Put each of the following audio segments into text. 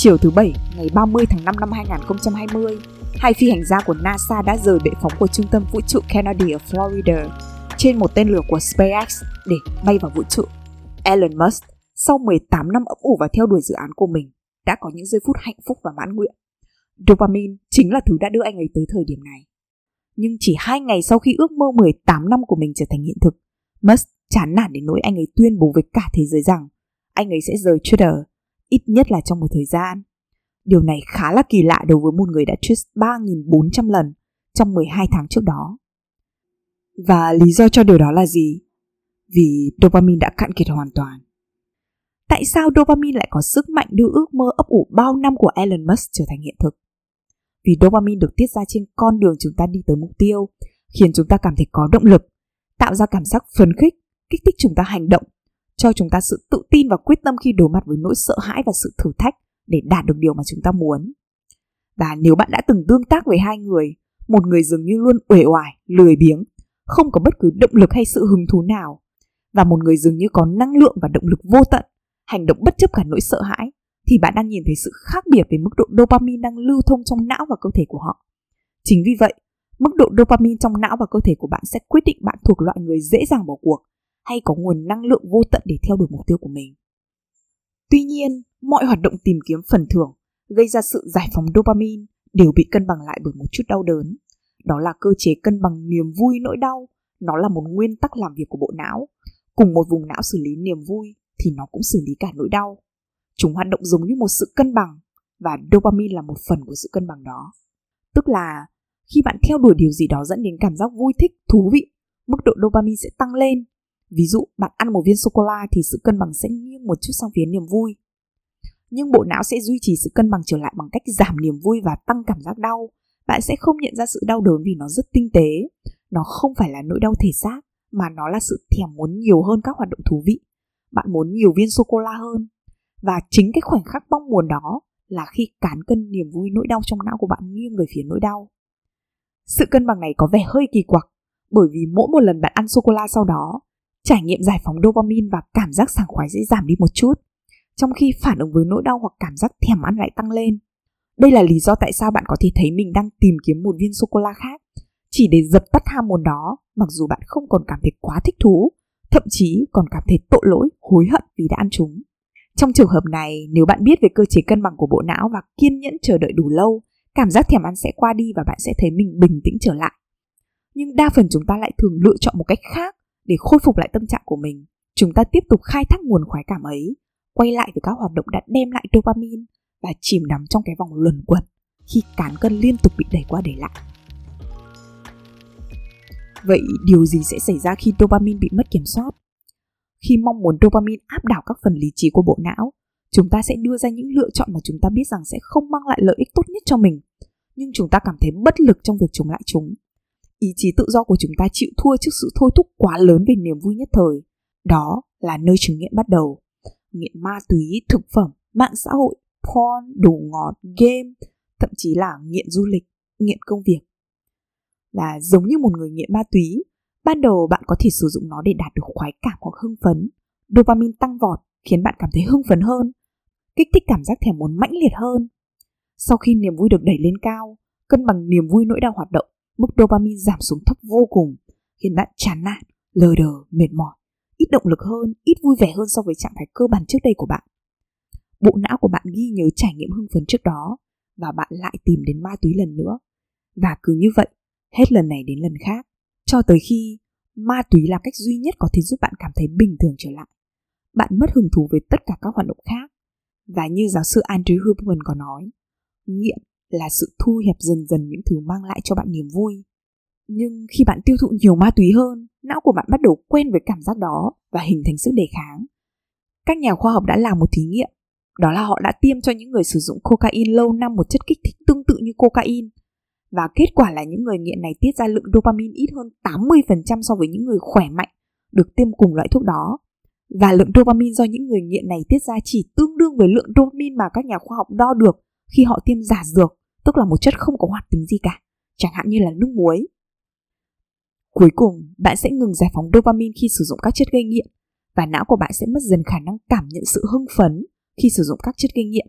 Chiều thứ Bảy, ngày 30 tháng 5 năm 2020, hai phi hành gia của NASA đã rời bệ phóng của Trung tâm Vũ trụ Kennedy ở Florida trên một tên lửa của SpaceX để bay vào vũ trụ. Elon Musk, sau 18 năm ấp ủ và theo đuổi dự án của mình, đã có những giây phút hạnh phúc và mãn nguyện. Dopamine chính là thứ đã đưa anh ấy tới thời điểm này. Nhưng chỉ hai ngày sau khi ước mơ 18 năm của mình trở thành hiện thực, Musk chán nản đến nỗi anh ấy tuyên bố với cả thế giới rằng anh ấy sẽ rời Twitter, ít nhất là trong một thời gian. Điều này khá là kỳ lạ đối với một người đã tweet 3.400 lần trong 12 tháng trước đó. Và lý do cho điều đó là gì? Vì dopamine đã cạn kiệt hoàn toàn. Tại sao dopamine lại có sức mạnh đưa ước mơ ấp ủ bao năm của Elon Musk trở thành hiện thực? Vì dopamine được tiết ra trên con đường chúng ta đi tới mục tiêu, khiến chúng ta cảm thấy có động lực, tạo ra cảm giác phấn khích, kích thích chúng ta hành động, cho chúng ta sự tự tin và quyết tâm khi đối mặt với nỗi sợ hãi và sự thử thách để đạt được điều mà chúng ta muốn. Và nếu bạn đã từng tương tác với hai người, một người dường như luôn uể oải, lười biếng, không có bất cứ động lực hay sự hứng thú nào, và một người dường như có năng lượng và động lực vô tận, hành động bất chấp cả nỗi sợ hãi, thì bạn đang nhìn thấy sự khác biệt về mức độ dopamine đang lưu thông trong não và cơ thể của họ. Chính vì vậy, mức độ dopamine trong não và cơ thể của bạn sẽ quyết định bạn thuộc loại người dễ dàng bỏ cuộc hay có nguồn năng lượng vô tận để theo đuổi mục tiêu của mình. Tuy nhiên, mọi hoạt động tìm kiếm phần thưởng gây ra sự giải phóng dopamine đều bị cân bằng lại bởi một chút đau đớn. Đó là cơ chế cân bằng niềm vui nỗi đau, nó là một nguyên tắc làm việc của bộ não. Cùng một vùng não xử lý niềm vui thì nó cũng xử lý cả nỗi đau. Chúng hoạt động giống như một sự cân bằng và dopamine là một phần của sự cân bằng đó. Tức là khi bạn theo đuổi điều gì đó dẫn đến cảm giác vui thích, thú vị, mức độ dopamine sẽ tăng lên. Ví dụ bạn ăn một viên sô-cô-la thì sự cân bằng sẽ nghiêng một chút sang phía niềm vui. Nhưng bộ não sẽ duy trì sự cân bằng trở lại bằng cách giảm niềm vui và tăng cảm giác đau. Bạn sẽ không nhận ra sự đau đớn vì nó rất tinh tế. Nó không phải là nỗi đau thể xác, mà nó là sự thèm muốn nhiều hơn các hoạt động thú vị. Bạn muốn nhiều viên sô-cô-la hơn. Và chính cái khoảnh khắc mong muốn đó là khi cán cân niềm vui nỗi đau trong não của bạn nghiêng về phía nỗi đau. Sự cân bằng này có vẻ hơi kỳ quặc, bởi vì mỗi một lần bạn ăn sô cô la sau đó, trải nghiệm giải phóng dopamine và cảm giác sảng khoái sẽ giảm đi một chút, trong khi phản ứng với nỗi đau hoặc cảm giác thèm ăn lại tăng lên. Đây là lý do tại sao bạn có thể thấy mình đang tìm kiếm một viên sô cô la khác, chỉ để dập tắt ham muốn đó, mặc dù bạn không còn cảm thấy quá thích thú, thậm chí còn cảm thấy tội lỗi, hối hận vì đã ăn chúng. Trong trường hợp này, nếu bạn biết về cơ chế cân bằng của bộ não và kiên nhẫn chờ đợi đủ lâu, cảm giác thèm ăn sẽ qua đi và bạn sẽ thấy mình bình tĩnh trở lại. Nhưng đa phần chúng ta lại thường lựa chọn một cách khác để khôi phục lại tâm trạng của mình. Chúng ta tiếp tục khai thác nguồn khoái cảm ấy, quay lại với các hoạt động đã đem lại dopamine và chìm đắm trong cái vòng luẩn quẩn khi cán cân liên tục bị đẩy qua đẩy lại. Vậy điều gì sẽ xảy ra khi dopamine bị mất kiểm soát? Khi mong muốn dopamine áp đảo các phần lý trí của bộ não, chúng ta sẽ đưa ra những lựa chọn mà chúng ta biết rằng sẽ không mang lại lợi ích tốt nhất cho mình, nhưng chúng ta cảm thấy bất lực trong việc chống lại chúng. Ý chí tự do của chúng ta chịu thua trước sự thôi thúc quá lớn về niềm vui nhất thời. Đó là nơi chứng nghiện bắt đầu. Nghiện ma túy, thực phẩm, mạng xã hội, porn, đồ ngọt, game, thậm chí là nghiện du lịch, nghiện công việc. Là giống như một người nghiện ma túy, ban đầu bạn có thể sử dụng nó để đạt được khoái cảm hoặc hưng phấn. Dopamine tăng vọt khiến bạn cảm thấy hưng phấn hơn, kích thích cảm giác thèm muốn mãnh liệt hơn. Sau khi niềm vui được đẩy lên cao, cân bằng niềm vui nỗi đau hoạt động, mức dopamine giảm xuống thấp vô cùng, khiến bạn chán nản, lờ đờ, mệt mỏi, ít động lực hơn, ít vui vẻ hơn so với trạng thái cơ bản trước đây của bạn. Bộ não của bạn ghi nhớ trải nghiệm hưng phấn trước đó và bạn lại tìm đến ma túy lần nữa. Và cứ như vậy, hết lần này đến lần khác, cho tới khi ma túy là cách duy nhất có thể giúp bạn cảm thấy bình thường trở lại. Bạn mất hứng thú với tất cả các hoạt động khác và như giáo sư Andrew Huberman có nói, nghiện là sự thu hẹp dần dần những thứ mang lại cho bạn niềm vui. Nhưng khi bạn tiêu thụ nhiều ma túy hơn, não của bạn bắt đầu quen với cảm giác đó và hình thành sức đề kháng. Các nhà khoa học đã làm một thí nghiệm, đó là họ đã tiêm cho những người sử dụng cocaine lâu năm một chất kích thích tương tự như cocaine. Và kết quả là những người nghiện này tiết ra lượng dopamine ít hơn 80% so với những người khỏe mạnh được tiêm cùng loại thuốc đó và lượng dopamine do những người nghiện này tiết ra chỉ tương đương với lượng dopamine mà các nhà khoa học đo được khi họ tiêm giả dược, tức là một chất không có hoạt tính gì cả, chẳng hạn như là nước muối. Cuối cùng, bạn sẽ ngừng giải phóng dopamine khi sử dụng các chất gây nghiện và não của bạn sẽ mất dần khả năng cảm nhận sự hưng phấn khi sử dụng các chất gây nghiện.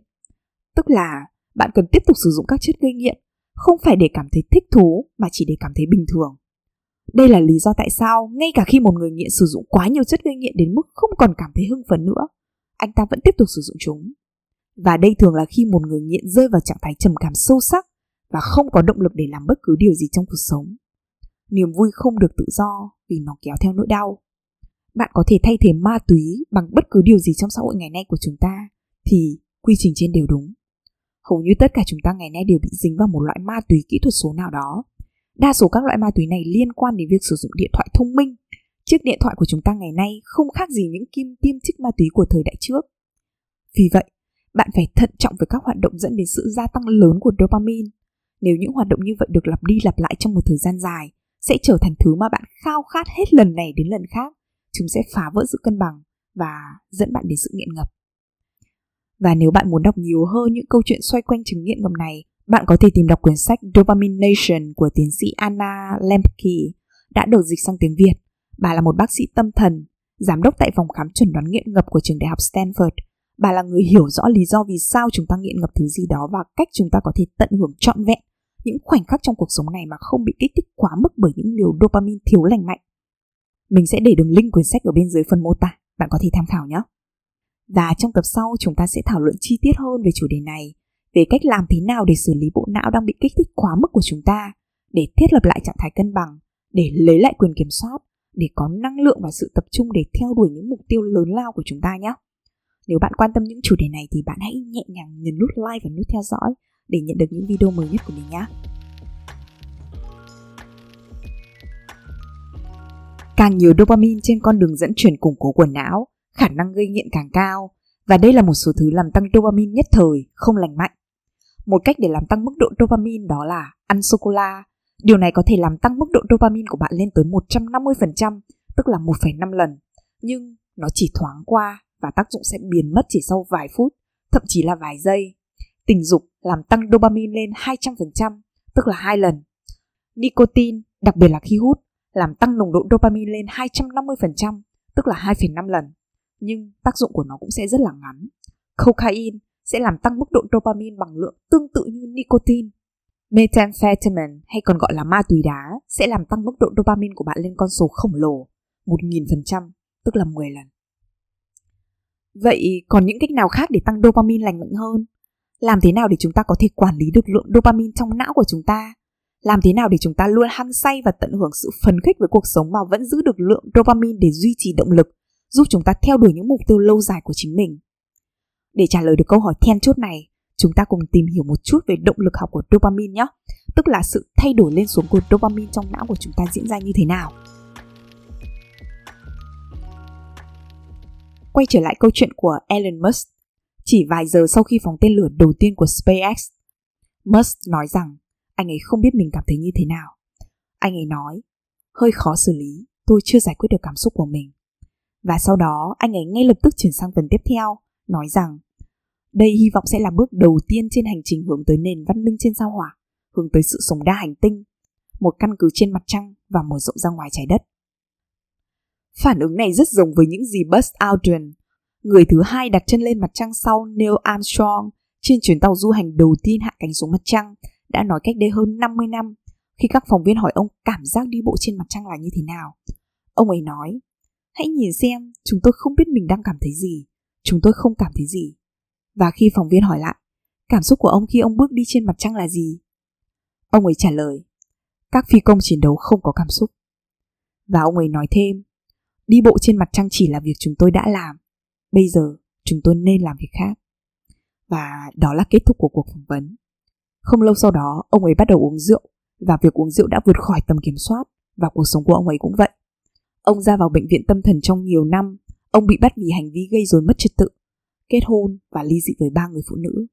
Tức là bạn cần tiếp tục sử dụng các chất gây nghiện, không phải để cảm thấy thích thú mà chỉ để cảm thấy bình thường. Đây là lý do tại sao ngay cả khi một người nghiện sử dụng quá nhiều chất gây nghiện đến mức không còn cảm thấy hưng phấn nữa, anh ta vẫn tiếp tục sử dụng chúng. Và đây thường là khi một người nghiện rơi vào trạng thái trầm cảm sâu sắc và không có động lực để làm bất cứ điều gì trong cuộc sống. Niềm vui không được tự do vì nó kéo theo nỗi đau. Bạn có thể thay thế ma túy bằng bất cứ điều gì trong xã hội ngày nay của chúng ta thì quy trình trên đều đúng. Hầu như tất cả chúng ta ngày nay đều bị dính vào một loại ma túy kỹ thuật số nào đó. Đa số các loại ma túy này liên quan đến việc sử dụng điện thoại thông minh. Chiếc điện thoại của chúng ta ngày nay không khác gì những kim tiêm trích ma túy của thời đại trước. Vì vậy, bạn phải thận trọng với các hoạt động dẫn đến sự gia tăng lớn của dopamine. Nếu những hoạt động như vậy được lặp đi lặp lại trong một thời gian dài, sẽ trở thành thứ mà bạn khao khát hết lần này đến lần khác. Chúng sẽ phá vỡ sự cân bằng và dẫn bạn đến sự nghiện ngập. Và nếu bạn muốn đọc nhiều hơn những câu chuyện xoay quanh chứng nghiện ngập này, bạn có thể tìm đọc quyển sách Dopamine Nation của tiến sĩ Anna Lembke đã được dịch sang tiếng Việt. Bà là một bác sĩ tâm thần, giám đốc tại phòng khám chuẩn đoán nghiện ngập của trường đại học Stanford. Bà là người hiểu rõ lý do vì sao chúng ta nghiện ngập thứ gì đó và cách chúng ta có thể tận hưởng trọn vẹn những khoảnh khắc trong cuộc sống này mà không bị kích thích quá mức bởi những liều dopamine thiếu lành mạnh. Mình sẽ để đường link quyển sách ở bên dưới phần mô tả, bạn có thể tham khảo nhé. Và trong tập sau chúng ta sẽ thảo luận chi tiết hơn về chủ đề này, về cách làm thế nào để xử lý bộ não đang bị kích thích quá mức của chúng ta, để thiết lập lại trạng thái cân bằng, để lấy lại quyền kiểm soát, để có năng lượng và sự tập trung để theo đuổi những mục tiêu lớn lao của chúng ta nhé. Nếu bạn quan tâm những chủ đề này thì bạn hãy nhẹ nhàng nhấn nút like và nút theo dõi để nhận được những video mới nhất của mình nhé. Càng nhiều dopamine trên con đường dẫn chuyển củng cố của não, khả năng gây nghiện càng cao và đây là một số thứ làm tăng dopamine nhất thời, không lành mạnh. Một cách để làm tăng mức độ dopamine đó là ăn sô-cô-la. Điều này có thể làm tăng mức độ dopamine của bạn lên tới 150%, tức là 1,5 lần. Nhưng nó chỉ thoáng qua và tác dụng sẽ biến mất chỉ sau vài phút, thậm chí là vài giây. Tình dục làm tăng dopamine lên 200%, tức là hai lần. Nicotine, đặc biệt là khi hút, làm tăng nồng độ dopamine lên 250%, tức là 2,5 lần nhưng tác dụng của nó cũng sẽ rất là ngắn. Cocaine sẽ làm tăng mức độ dopamine bằng lượng tương tự như nicotine. Methamphetamine hay còn gọi là ma túy đá sẽ làm tăng mức độ dopamine của bạn lên con số khổng lồ, 1000%, tức là 10 lần. Vậy còn những cách nào khác để tăng dopamine lành mạnh hơn? Làm thế nào để chúng ta có thể quản lý được lượng dopamine trong não của chúng ta? Làm thế nào để chúng ta luôn hăng say và tận hưởng sự phấn khích với cuộc sống mà vẫn giữ được lượng dopamine để duy trì động lực giúp chúng ta theo đuổi những mục tiêu lâu dài của chính mình. Để trả lời được câu hỏi then chốt này, chúng ta cùng tìm hiểu một chút về động lực học của dopamine nhé, tức là sự thay đổi lên xuống của dopamine trong não của chúng ta diễn ra như thế nào. Quay trở lại câu chuyện của Elon Musk, chỉ vài giờ sau khi phóng tên lửa đầu tiên của SpaceX, Musk nói rằng anh ấy không biết mình cảm thấy như thế nào. Anh ấy nói, hơi khó xử lý, tôi chưa giải quyết được cảm xúc của mình. Và sau đó anh ấy ngay lập tức chuyển sang phần tiếp theo, nói rằng đây hy vọng sẽ là bước đầu tiên trên hành trình hướng tới nền văn minh trên sao hỏa, hướng tới sự sống đa hành tinh, một căn cứ trên mặt trăng và mở rộng ra ngoài trái đất. Phản ứng này rất giống với những gì Buzz Aldrin, người thứ hai đặt chân lên mặt trăng sau Neil Armstrong trên chuyến tàu du hành đầu tiên hạ cánh xuống mặt trăng, đã nói cách đây hơn 50 năm khi các phóng viên hỏi ông cảm giác đi bộ trên mặt trăng là như thế nào. Ông ấy nói, Hãy nhìn xem, chúng tôi không biết mình đang cảm thấy gì. Chúng tôi không cảm thấy gì. Và khi phóng viên hỏi lại, cảm xúc của ông khi ông bước đi trên mặt trăng là gì? Ông ấy trả lời, các phi công chiến đấu không có cảm xúc. Và ông ấy nói thêm, đi bộ trên mặt trăng chỉ là việc chúng tôi đã làm. Bây giờ, chúng tôi nên làm việc khác. Và đó là kết thúc của cuộc phỏng vấn. Không lâu sau đó, ông ấy bắt đầu uống rượu và việc uống rượu đã vượt khỏi tầm kiểm soát và cuộc sống của ông ấy cũng vậy. Ông ra vào bệnh viện tâm thần trong nhiều năm, ông bị bắt vì hành vi gây rối mất trật tự, kết hôn và ly dị với ba người phụ nữ.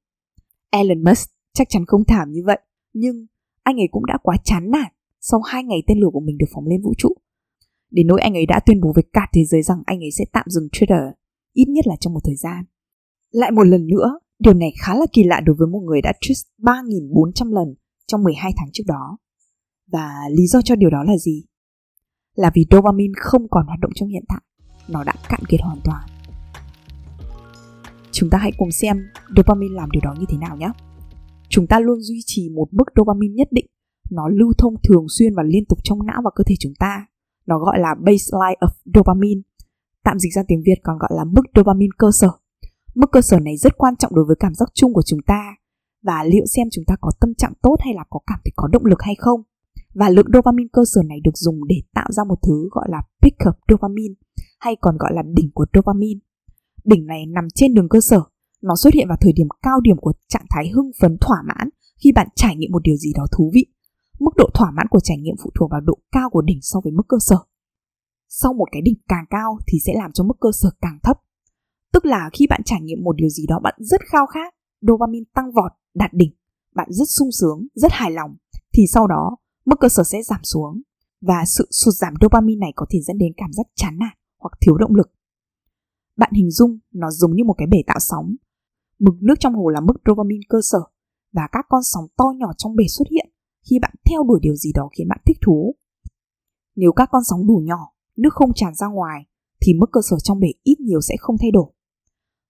Elon Musk chắc chắn không thảm như vậy, nhưng anh ấy cũng đã quá chán nản sau hai ngày tên lửa của mình được phóng lên vũ trụ. Đến nỗi anh ấy đã tuyên bố với cả thế giới rằng anh ấy sẽ tạm dừng Twitter, ít nhất là trong một thời gian. Lại một lần nữa, điều này khá là kỳ lạ đối với một người đã tweet 3.400 lần trong 12 tháng trước đó. Và lý do cho điều đó là gì? là vì dopamine không còn hoạt động trong hiện tại, nó đã cạn kiệt hoàn toàn. Chúng ta hãy cùng xem dopamine làm điều đó như thế nào nhé. Chúng ta luôn duy trì một mức dopamine nhất định. Nó lưu thông thường xuyên và liên tục trong não và cơ thể chúng ta. Nó gọi là baseline of dopamine. Tạm dịch ra tiếng Việt còn gọi là mức dopamine cơ sở. Mức cơ sở này rất quan trọng đối với cảm giác chung của chúng ta và liệu xem chúng ta có tâm trạng tốt hay là có cảm thấy có động lực hay không. Và lượng dopamine cơ sở này được dùng để tạo ra một thứ gọi là peak of dopamine hay còn gọi là đỉnh của dopamine. Đỉnh này nằm trên đường cơ sở, nó xuất hiện vào thời điểm cao điểm của trạng thái hưng phấn thỏa mãn khi bạn trải nghiệm một điều gì đó thú vị. Mức độ thỏa mãn của trải nghiệm phụ thuộc vào độ cao của đỉnh so với mức cơ sở. Sau một cái đỉnh càng cao thì sẽ làm cho mức cơ sở càng thấp. Tức là khi bạn trải nghiệm một điều gì đó bạn rất khao khát, dopamine tăng vọt, đạt đỉnh, bạn rất sung sướng, rất hài lòng, thì sau đó mức cơ sở sẽ giảm xuống và sự sụt giảm dopamine này có thể dẫn đến cảm giác chán nản hoặc thiếu động lực. Bạn hình dung nó giống như một cái bể tạo sóng. Mực nước trong hồ là mức dopamine cơ sở và các con sóng to nhỏ trong bể xuất hiện khi bạn theo đuổi điều gì đó khiến bạn thích thú. Nếu các con sóng đủ nhỏ, nước không tràn ra ngoài thì mức cơ sở trong bể ít nhiều sẽ không thay đổi.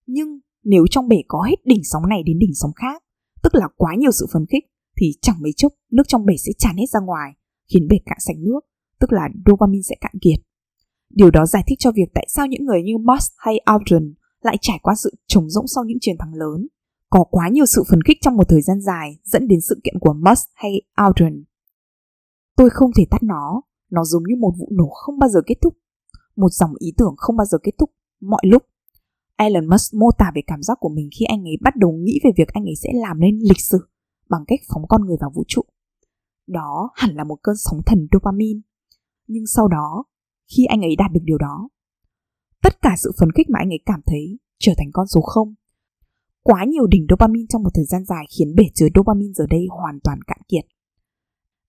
Nhưng nếu trong bể có hết đỉnh sóng này đến đỉnh sóng khác, tức là quá nhiều sự phấn khích thì chẳng mấy chốc nước trong bể sẽ tràn hết ra ngoài, khiến bể cạn sạch nước, tức là dopamine sẽ cạn kiệt. Điều đó giải thích cho việc tại sao những người như Moss hay Aldrin lại trải qua sự trống rỗng sau những chiến thắng lớn. Có quá nhiều sự phấn khích trong một thời gian dài dẫn đến sự kiện của Musk hay Aldrin. Tôi không thể tắt nó, nó giống như một vụ nổ không bao giờ kết thúc. Một dòng ý tưởng không bao giờ kết thúc, mọi lúc. Elon Musk mô tả về cảm giác của mình khi anh ấy bắt đầu nghĩ về việc anh ấy sẽ làm nên lịch sử bằng cách phóng con người vào vũ trụ. Đó hẳn là một cơn sóng thần dopamine. Nhưng sau đó, khi anh ấy đạt được điều đó, tất cả sự phấn khích mà anh ấy cảm thấy trở thành con số không. Quá nhiều đỉnh dopamine trong một thời gian dài khiến bể chứa dopamine giờ đây hoàn toàn cạn kiệt.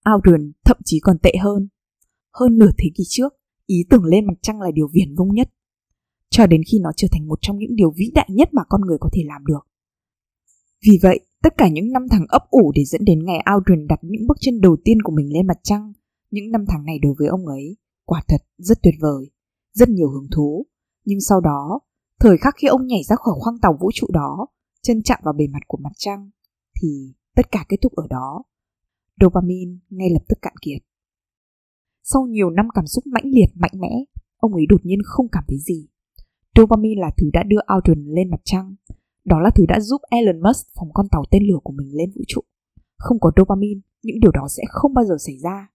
Aldrin thậm chí còn tệ hơn. Hơn nửa thế kỷ trước, ý tưởng lên mặt trăng là điều viển vông nhất. Cho đến khi nó trở thành một trong những điều vĩ đại nhất mà con người có thể làm được. Vì vậy, tất cả những năm tháng ấp ủ để dẫn đến ngày Aldrin đặt những bước chân đầu tiên của mình lên mặt trăng, những năm tháng này đối với ông ấy quả thật rất tuyệt vời, rất nhiều hứng thú. Nhưng sau đó, thời khắc khi ông nhảy ra khỏi khoang tàu vũ trụ đó, chân chạm vào bề mặt của mặt trăng, thì tất cả kết thúc ở đó. Dopamine ngay lập tức cạn kiệt. Sau nhiều năm cảm xúc mãnh liệt mạnh mẽ, ông ấy đột nhiên không cảm thấy gì. Dopamine là thứ đã đưa Aldrin lên mặt trăng, đó là thứ đã giúp Elon Musk phóng con tàu tên lửa của mình lên vũ trụ. Không có dopamine, những điều đó sẽ không bao giờ xảy ra.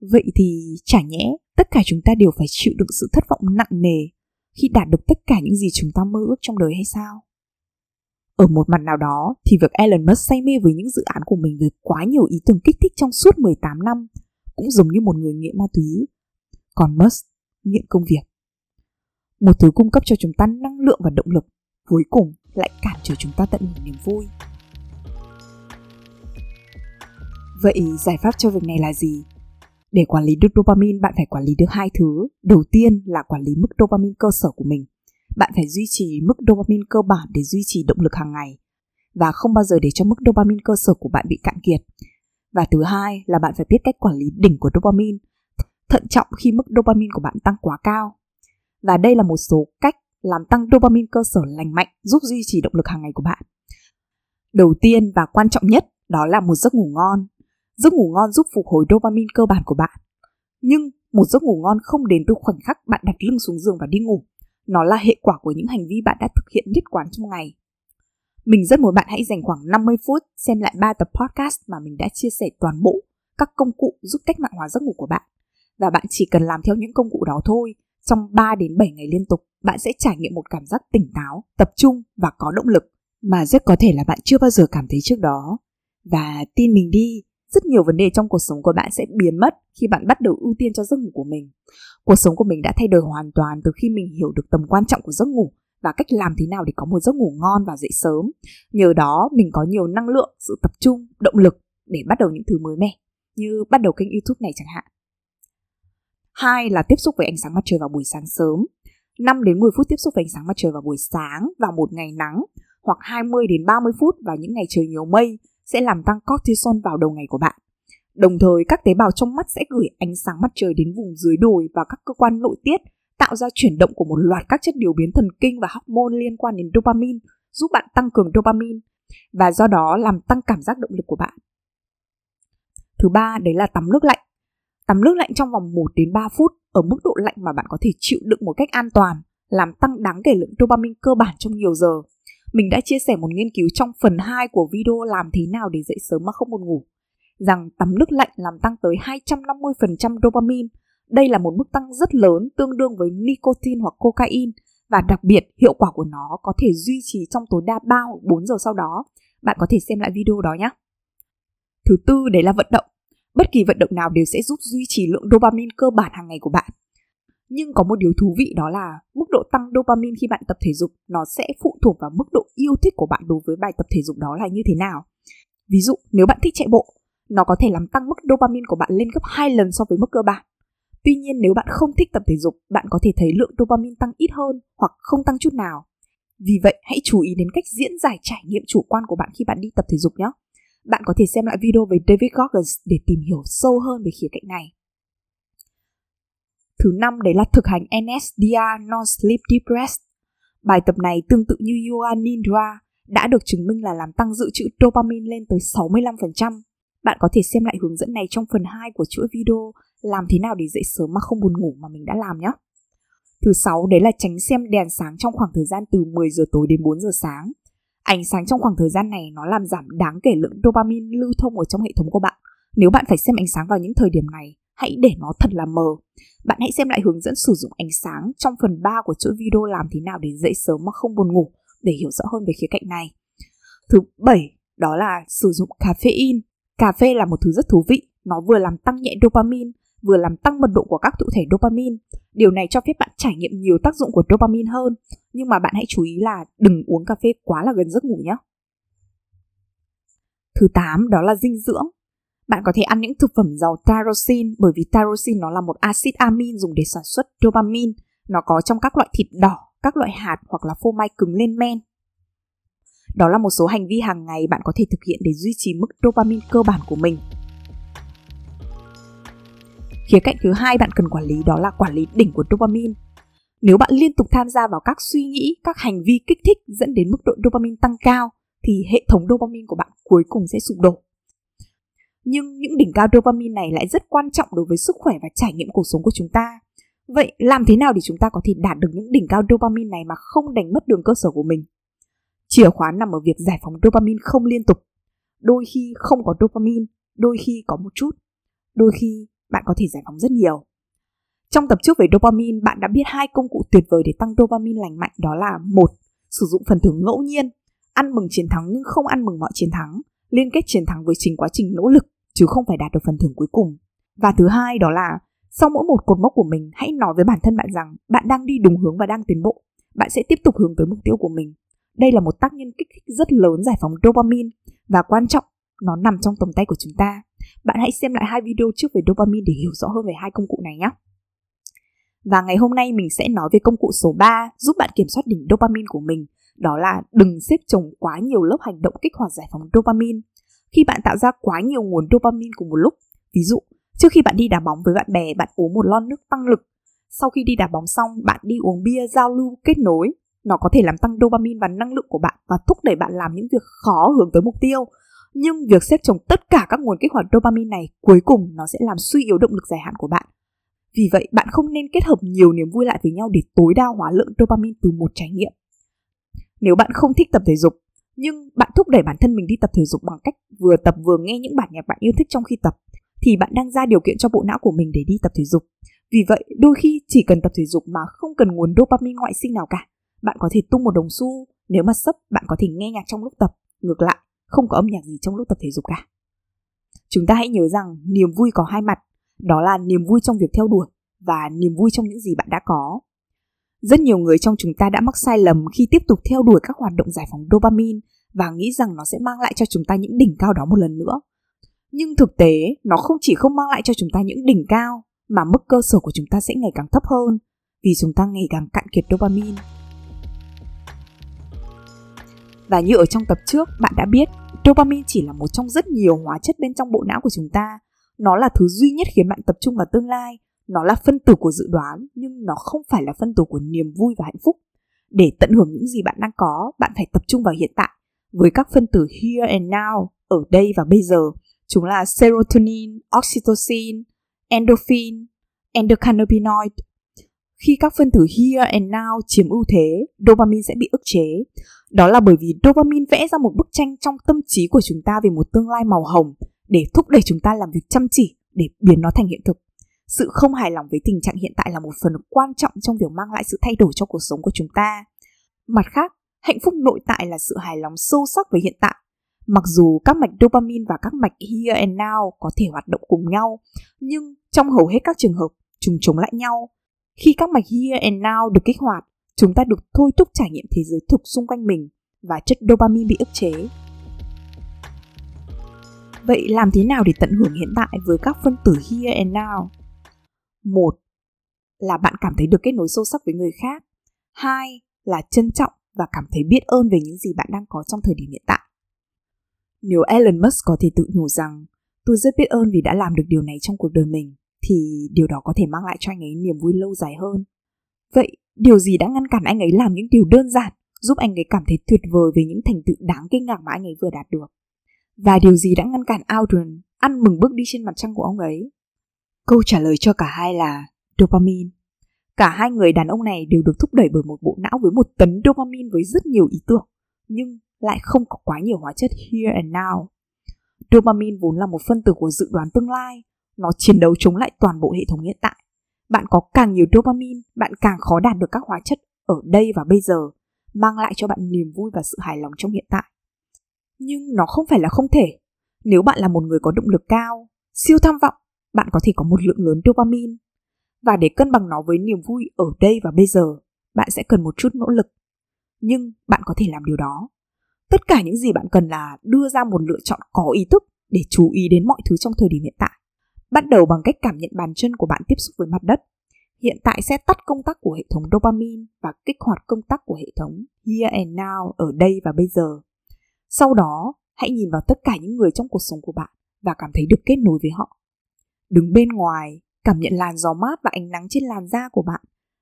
Vậy thì chả nhẽ tất cả chúng ta đều phải chịu đựng sự thất vọng nặng nề khi đạt được tất cả những gì chúng ta mơ ước trong đời hay sao? Ở một mặt nào đó thì việc Elon Musk say mê với những dự án của mình với quá nhiều ý tưởng kích thích trong suốt 18 năm cũng giống như một người nghiện ma túy. Còn Musk nghiện công việc. Một thứ cung cấp cho chúng ta năng lượng và động lực cuối cùng lại cản trở chúng ta tận hưởng niềm vui. Vậy giải pháp cho việc này là gì? Để quản lý được dopamine, bạn phải quản lý được hai thứ. Đầu tiên là quản lý mức dopamine cơ sở của mình. Bạn phải duy trì mức dopamine cơ bản để duy trì động lực hàng ngày và không bao giờ để cho mức dopamine cơ sở của bạn bị cạn kiệt. Và thứ hai là bạn phải biết cách quản lý đỉnh của dopamine, thận trọng khi mức dopamine của bạn tăng quá cao. Và đây là một số cách làm tăng dopamine cơ sở lành mạnh giúp duy trì động lực hàng ngày của bạn. Đầu tiên và quan trọng nhất đó là một giấc ngủ ngon. Giấc ngủ ngon giúp phục hồi dopamine cơ bản của bạn. Nhưng một giấc ngủ ngon không đến từ khoảnh khắc bạn đặt lưng xuống giường và đi ngủ. Nó là hệ quả của những hành vi bạn đã thực hiện nhất quán trong ngày. Mình rất muốn bạn hãy dành khoảng 50 phút xem lại 3 tập podcast mà mình đã chia sẻ toàn bộ các công cụ giúp cách mạng hóa giấc ngủ của bạn. Và bạn chỉ cần làm theo những công cụ đó thôi trong 3 đến 7 ngày liên tục bạn sẽ trải nghiệm một cảm giác tỉnh táo, tập trung và có động lực mà rất có thể là bạn chưa bao giờ cảm thấy trước đó. Và tin mình đi, rất nhiều vấn đề trong cuộc sống của bạn sẽ biến mất khi bạn bắt đầu ưu tiên cho giấc ngủ của mình. Cuộc sống của mình đã thay đổi hoàn toàn từ khi mình hiểu được tầm quan trọng của giấc ngủ và cách làm thế nào để có một giấc ngủ ngon và dậy sớm. Nhờ đó mình có nhiều năng lượng, sự tập trung, động lực để bắt đầu những thứ mới mẻ, như bắt đầu kênh YouTube này chẳng hạn. Hai là tiếp xúc với ánh sáng mặt trời vào buổi sáng sớm. 5 đến 10 phút tiếp xúc với ánh sáng mặt trời vào buổi sáng vào một ngày nắng hoặc 20 đến 30 phút vào những ngày trời nhiều mây sẽ làm tăng cortisol vào đầu ngày của bạn. Đồng thời các tế bào trong mắt sẽ gửi ánh sáng mặt trời đến vùng dưới đồi và các cơ quan nội tiết tạo ra chuyển động của một loạt các chất điều biến thần kinh và hormone liên quan đến dopamine, giúp bạn tăng cường dopamine và do đó làm tăng cảm giác động lực của bạn. Thứ ba đấy là tắm nước lạnh. Tắm nước lạnh trong vòng 1 đến 3 phút ở mức độ lạnh mà bạn có thể chịu đựng một cách an toàn, làm tăng đáng kể lượng dopamine cơ bản trong nhiều giờ. Mình đã chia sẻ một nghiên cứu trong phần 2 của video làm thế nào để dậy sớm mà không buồn ngủ, rằng tắm nước lạnh làm tăng tới 250% dopamine. Đây là một mức tăng rất lớn tương đương với nicotine hoặc cocaine và đặc biệt hiệu quả của nó có thể duy trì trong tối đa 3 hoặc 4 giờ sau đó. Bạn có thể xem lại video đó nhé. Thứ tư đấy là vận động. Bất kỳ vận động nào đều sẽ giúp duy trì lượng dopamine cơ bản hàng ngày của bạn. Nhưng có một điều thú vị đó là mức độ tăng dopamine khi bạn tập thể dục nó sẽ phụ thuộc vào mức độ yêu thích của bạn đối với bài tập thể dục đó là như thế nào. Ví dụ, nếu bạn thích chạy bộ, nó có thể làm tăng mức dopamine của bạn lên gấp 2 lần so với mức cơ bản. Tuy nhiên nếu bạn không thích tập thể dục, bạn có thể thấy lượng dopamine tăng ít hơn hoặc không tăng chút nào. Vì vậy, hãy chú ý đến cách diễn giải trải nghiệm chủ quan của bạn khi bạn đi tập thể dục nhé. Bạn có thể xem lại video về David Goggins để tìm hiểu sâu hơn về khía cạnh này. Thứ năm đấy là thực hành NSDR Non-Sleep Deep Rest. Bài tập này tương tự như Yoga Nidra đã được chứng minh là làm tăng dự trữ dopamine lên tới 65%. Bạn có thể xem lại hướng dẫn này trong phần 2 của chuỗi video làm thế nào để dậy sớm mà không buồn ngủ mà mình đã làm nhé. Thứ sáu đấy là tránh xem đèn sáng trong khoảng thời gian từ 10 giờ tối đến 4 giờ sáng. Ánh sáng trong khoảng thời gian này nó làm giảm đáng kể lượng dopamine lưu thông ở trong hệ thống của bạn. Nếu bạn phải xem ánh sáng vào những thời điểm này, hãy để nó thật là mờ. Bạn hãy xem lại hướng dẫn sử dụng ánh sáng trong phần 3 của chuỗi video làm thế nào để dậy sớm mà không buồn ngủ để hiểu rõ hơn về khía cạnh này. Thứ bảy đó là sử dụng caffeine. Cà phê là một thứ rất thú vị, nó vừa làm tăng nhẹ dopamine, vừa làm tăng mật độ của các thụ thể dopamine. Điều này cho phép bạn trải nghiệm nhiều tác dụng của dopamine hơn, nhưng mà bạn hãy chú ý là đừng uống cà phê quá là gần giấc ngủ nhé. Thứ 8 đó là dinh dưỡng. Bạn có thể ăn những thực phẩm giàu tyrosine bởi vì tyrosine nó là một axit amin dùng để sản xuất dopamine. Nó có trong các loại thịt đỏ, các loại hạt hoặc là phô mai cứng lên men. Đó là một số hành vi hàng ngày bạn có thể thực hiện để duy trì mức dopamine cơ bản của mình. Khía cạnh thứ hai bạn cần quản lý đó là quản lý đỉnh của dopamine. Nếu bạn liên tục tham gia vào các suy nghĩ, các hành vi kích thích dẫn đến mức độ dopamine tăng cao thì hệ thống dopamine của bạn cuối cùng sẽ sụp đổ. Nhưng những đỉnh cao dopamine này lại rất quan trọng đối với sức khỏe và trải nghiệm cuộc sống của chúng ta. Vậy làm thế nào để chúng ta có thể đạt được những đỉnh cao dopamine này mà không đánh mất đường cơ sở của mình? Chìa khóa nằm ở việc giải phóng dopamine không liên tục. Đôi khi không có dopamine, đôi khi có một chút, đôi khi bạn có thể giải phóng rất nhiều. Trong tập trước về dopamine, bạn đã biết hai công cụ tuyệt vời để tăng dopamine lành mạnh đó là một, sử dụng phần thưởng ngẫu nhiên, ăn mừng chiến thắng nhưng không ăn mừng mọi chiến thắng, liên kết chiến thắng với chính quá trình nỗ lực chứ không phải đạt được phần thưởng cuối cùng. Và thứ hai đó là sau mỗi một cột mốc của mình, hãy nói với bản thân bạn rằng bạn đang đi đúng hướng và đang tiến bộ. Bạn sẽ tiếp tục hướng tới mục tiêu của mình. Đây là một tác nhân kích thích rất lớn giải phóng dopamine và quan trọng, nó nằm trong tầm tay của chúng ta. Bạn hãy xem lại hai video trước về dopamine để hiểu rõ hơn về hai công cụ này nhé. Và ngày hôm nay mình sẽ nói về công cụ số 3 giúp bạn kiểm soát đỉnh dopamine của mình. Đó là đừng xếp chồng quá nhiều lớp hành động kích hoạt giải phóng dopamine. Khi bạn tạo ra quá nhiều nguồn dopamine cùng một lúc, ví dụ trước khi bạn đi đá bóng với bạn bè bạn uống một lon nước tăng lực, sau khi đi đá bóng xong bạn đi uống bia giao lưu kết nối, nó có thể làm tăng dopamine và năng lượng của bạn và thúc đẩy bạn làm những việc khó hướng tới mục tiêu nhưng việc xếp chồng tất cả các nguồn kích hoạt dopamine này cuối cùng nó sẽ làm suy yếu động lực dài hạn của bạn. Vì vậy, bạn không nên kết hợp nhiều niềm vui lại với nhau để tối đa hóa lượng dopamine từ một trải nghiệm. Nếu bạn không thích tập thể dục, nhưng bạn thúc đẩy bản thân mình đi tập thể dục bằng cách vừa tập vừa nghe những bản nhạc bạn yêu thích trong khi tập, thì bạn đang ra điều kiện cho bộ não của mình để đi tập thể dục. Vì vậy, đôi khi chỉ cần tập thể dục mà không cần nguồn dopamine ngoại sinh nào cả. Bạn có thể tung một đồng xu, nếu mà sấp, bạn có thể nghe nhạc trong lúc tập. Ngược lại, không có âm nhạc gì trong lúc tập thể dục cả. Chúng ta hãy nhớ rằng niềm vui có hai mặt, đó là niềm vui trong việc theo đuổi và niềm vui trong những gì bạn đã có. Rất nhiều người trong chúng ta đã mắc sai lầm khi tiếp tục theo đuổi các hoạt động giải phóng dopamine và nghĩ rằng nó sẽ mang lại cho chúng ta những đỉnh cao đó một lần nữa. Nhưng thực tế, nó không chỉ không mang lại cho chúng ta những đỉnh cao mà mức cơ sở của chúng ta sẽ ngày càng thấp hơn vì chúng ta ngày càng cạn kiệt dopamine. Và như ở trong tập trước, bạn đã biết Dopamine chỉ là một trong rất nhiều hóa chất bên trong bộ não của chúng ta. Nó là thứ duy nhất khiến bạn tập trung vào tương lai. Nó là phân tử của dự đoán nhưng nó không phải là phân tử của niềm vui và hạnh phúc. Để tận hưởng những gì bạn đang có, bạn phải tập trung vào hiện tại với các phân tử here and now, ở đây và bây giờ. Chúng là serotonin, oxytocin, endorphin, endocannabinoid. Khi các phân tử here and now chiếm ưu thế, dopamine sẽ bị ức chế. Đó là bởi vì dopamine vẽ ra một bức tranh trong tâm trí của chúng ta về một tương lai màu hồng để thúc đẩy chúng ta làm việc chăm chỉ để biến nó thành hiện thực. Sự không hài lòng với tình trạng hiện tại là một phần quan trọng trong việc mang lại sự thay đổi cho cuộc sống của chúng ta. Mặt khác, hạnh phúc nội tại là sự hài lòng sâu sắc với hiện tại. Mặc dù các mạch dopamine và các mạch here and now có thể hoạt động cùng nhau, nhưng trong hầu hết các trường hợp, chúng chống lại nhau. Khi các mạch here and now được kích hoạt, chúng ta được thôi thúc trải nghiệm thế giới thực xung quanh mình và chất dopamine bị ức chế. Vậy làm thế nào để tận hưởng hiện tại với các phân tử here and now? Một là bạn cảm thấy được kết nối sâu sắc với người khác. Hai là trân trọng và cảm thấy biết ơn về những gì bạn đang có trong thời điểm hiện tại. Nếu Elon Musk có thể tự nhủ rằng tôi rất biết ơn vì đã làm được điều này trong cuộc đời mình, thì điều đó có thể mang lại cho anh ấy niềm vui lâu dài hơn. Vậy, điều gì đã ngăn cản anh ấy làm những điều đơn giản, giúp anh ấy cảm thấy tuyệt vời về những thành tựu đáng kinh ngạc mà anh ấy vừa đạt được? Và điều gì đã ngăn cản Aldrin ăn mừng bước đi trên mặt trăng của ông ấy? Câu trả lời cho cả hai là dopamine. Cả hai người đàn ông này đều được thúc đẩy bởi một bộ não với một tấn dopamine với rất nhiều ý tưởng, nhưng lại không có quá nhiều hóa chất here and now. Dopamine vốn là một phân tử của dự đoán tương lai, nó chiến đấu chống lại toàn bộ hệ thống hiện tại. Bạn có càng nhiều dopamine, bạn càng khó đạt được các hóa chất ở đây và bây giờ, mang lại cho bạn niềm vui và sự hài lòng trong hiện tại. Nhưng nó không phải là không thể. Nếu bạn là một người có động lực cao, siêu tham vọng, bạn có thể có một lượng lớn dopamine. Và để cân bằng nó với niềm vui ở đây và bây giờ, bạn sẽ cần một chút nỗ lực. Nhưng bạn có thể làm điều đó. Tất cả những gì bạn cần là đưa ra một lựa chọn có ý thức để chú ý đến mọi thứ trong thời điểm hiện tại. Bắt đầu bằng cách cảm nhận bàn chân của bạn tiếp xúc với mặt đất. Hiện tại sẽ tắt công tắc của hệ thống dopamine và kích hoạt công tắc của hệ thống here and now ở đây và bây giờ. Sau đó, hãy nhìn vào tất cả những người trong cuộc sống của bạn và cảm thấy được kết nối với họ. Đứng bên ngoài, cảm nhận làn gió mát và ánh nắng trên làn da của bạn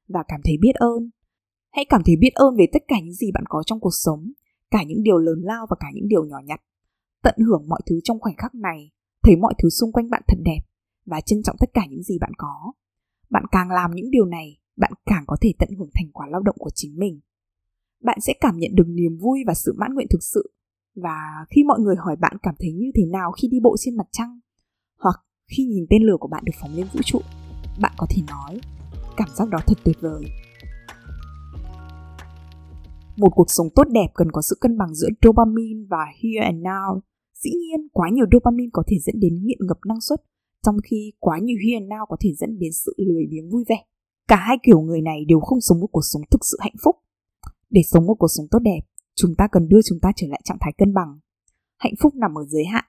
và cảm thấy biết ơn. Hãy cảm thấy biết ơn về tất cả những gì bạn có trong cuộc sống, cả những điều lớn lao và cả những điều nhỏ nhặt. Tận hưởng mọi thứ trong khoảnh khắc này, thấy mọi thứ xung quanh bạn thật đẹp và trân trọng tất cả những gì bạn có. Bạn càng làm những điều này, bạn càng có thể tận hưởng thành quả lao động của chính mình. Bạn sẽ cảm nhận được niềm vui và sự mãn nguyện thực sự. Và khi mọi người hỏi bạn cảm thấy như thế nào khi đi bộ trên mặt trăng, hoặc khi nhìn tên lửa của bạn được phóng lên vũ trụ, bạn có thể nói, cảm giác đó thật tuyệt vời. Một cuộc sống tốt đẹp cần có sự cân bằng giữa dopamine và here and now. Dĩ nhiên, quá nhiều dopamine có thể dẫn đến nghiện ngập năng suất trong khi quá nhiều here and now có thể dẫn đến sự lười biếng vui vẻ. Cả hai kiểu người này đều không sống một cuộc sống thực sự hạnh phúc. Để sống một cuộc sống tốt đẹp, chúng ta cần đưa chúng ta trở lại trạng thái cân bằng. Hạnh phúc nằm ở giới hạn.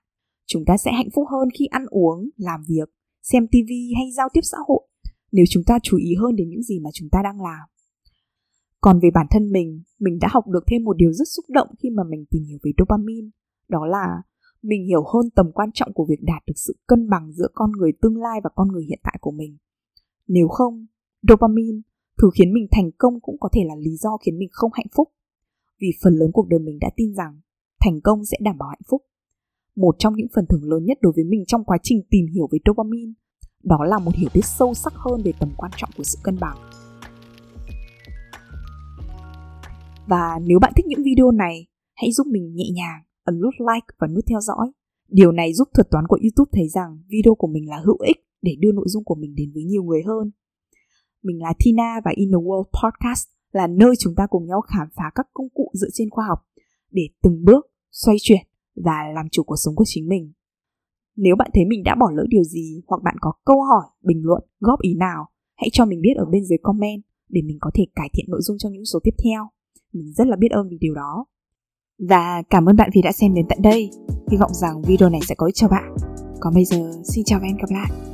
Chúng ta sẽ hạnh phúc hơn khi ăn uống, làm việc, xem TV hay giao tiếp xã hội nếu chúng ta chú ý hơn đến những gì mà chúng ta đang làm. Còn về bản thân mình, mình đã học được thêm một điều rất xúc động khi mà mình tìm hiểu về dopamine. Đó là mình hiểu hơn tầm quan trọng của việc đạt được sự cân bằng giữa con người tương lai và con người hiện tại của mình. Nếu không, dopamine, thứ khiến mình thành công cũng có thể là lý do khiến mình không hạnh phúc. Vì phần lớn cuộc đời mình đã tin rằng thành công sẽ đảm bảo hạnh phúc. Một trong những phần thưởng lớn nhất đối với mình trong quá trình tìm hiểu về dopamine, đó là một hiểu biết sâu sắc hơn về tầm quan trọng của sự cân bằng. Và nếu bạn thích những video này, hãy giúp mình nhẹ nhàng ấn nút like và nút theo dõi. Điều này giúp thuật toán của YouTube thấy rằng video của mình là hữu ích để đưa nội dung của mình đến với nhiều người hơn. Mình là Tina và In the World Podcast là nơi chúng ta cùng nhau khám phá các công cụ dựa trên khoa học để từng bước xoay chuyển và làm chủ cuộc sống của chính mình. Nếu bạn thấy mình đã bỏ lỡ điều gì hoặc bạn có câu hỏi, bình luận, góp ý nào, hãy cho mình biết ở bên dưới comment để mình có thể cải thiện nội dung trong những số tiếp theo. Mình rất là biết ơn vì điều đó. Và cảm ơn bạn vì đã xem đến tận đây. Hy vọng rằng video này sẽ có ích cho bạn. Còn bây giờ, xin chào và hẹn gặp lại.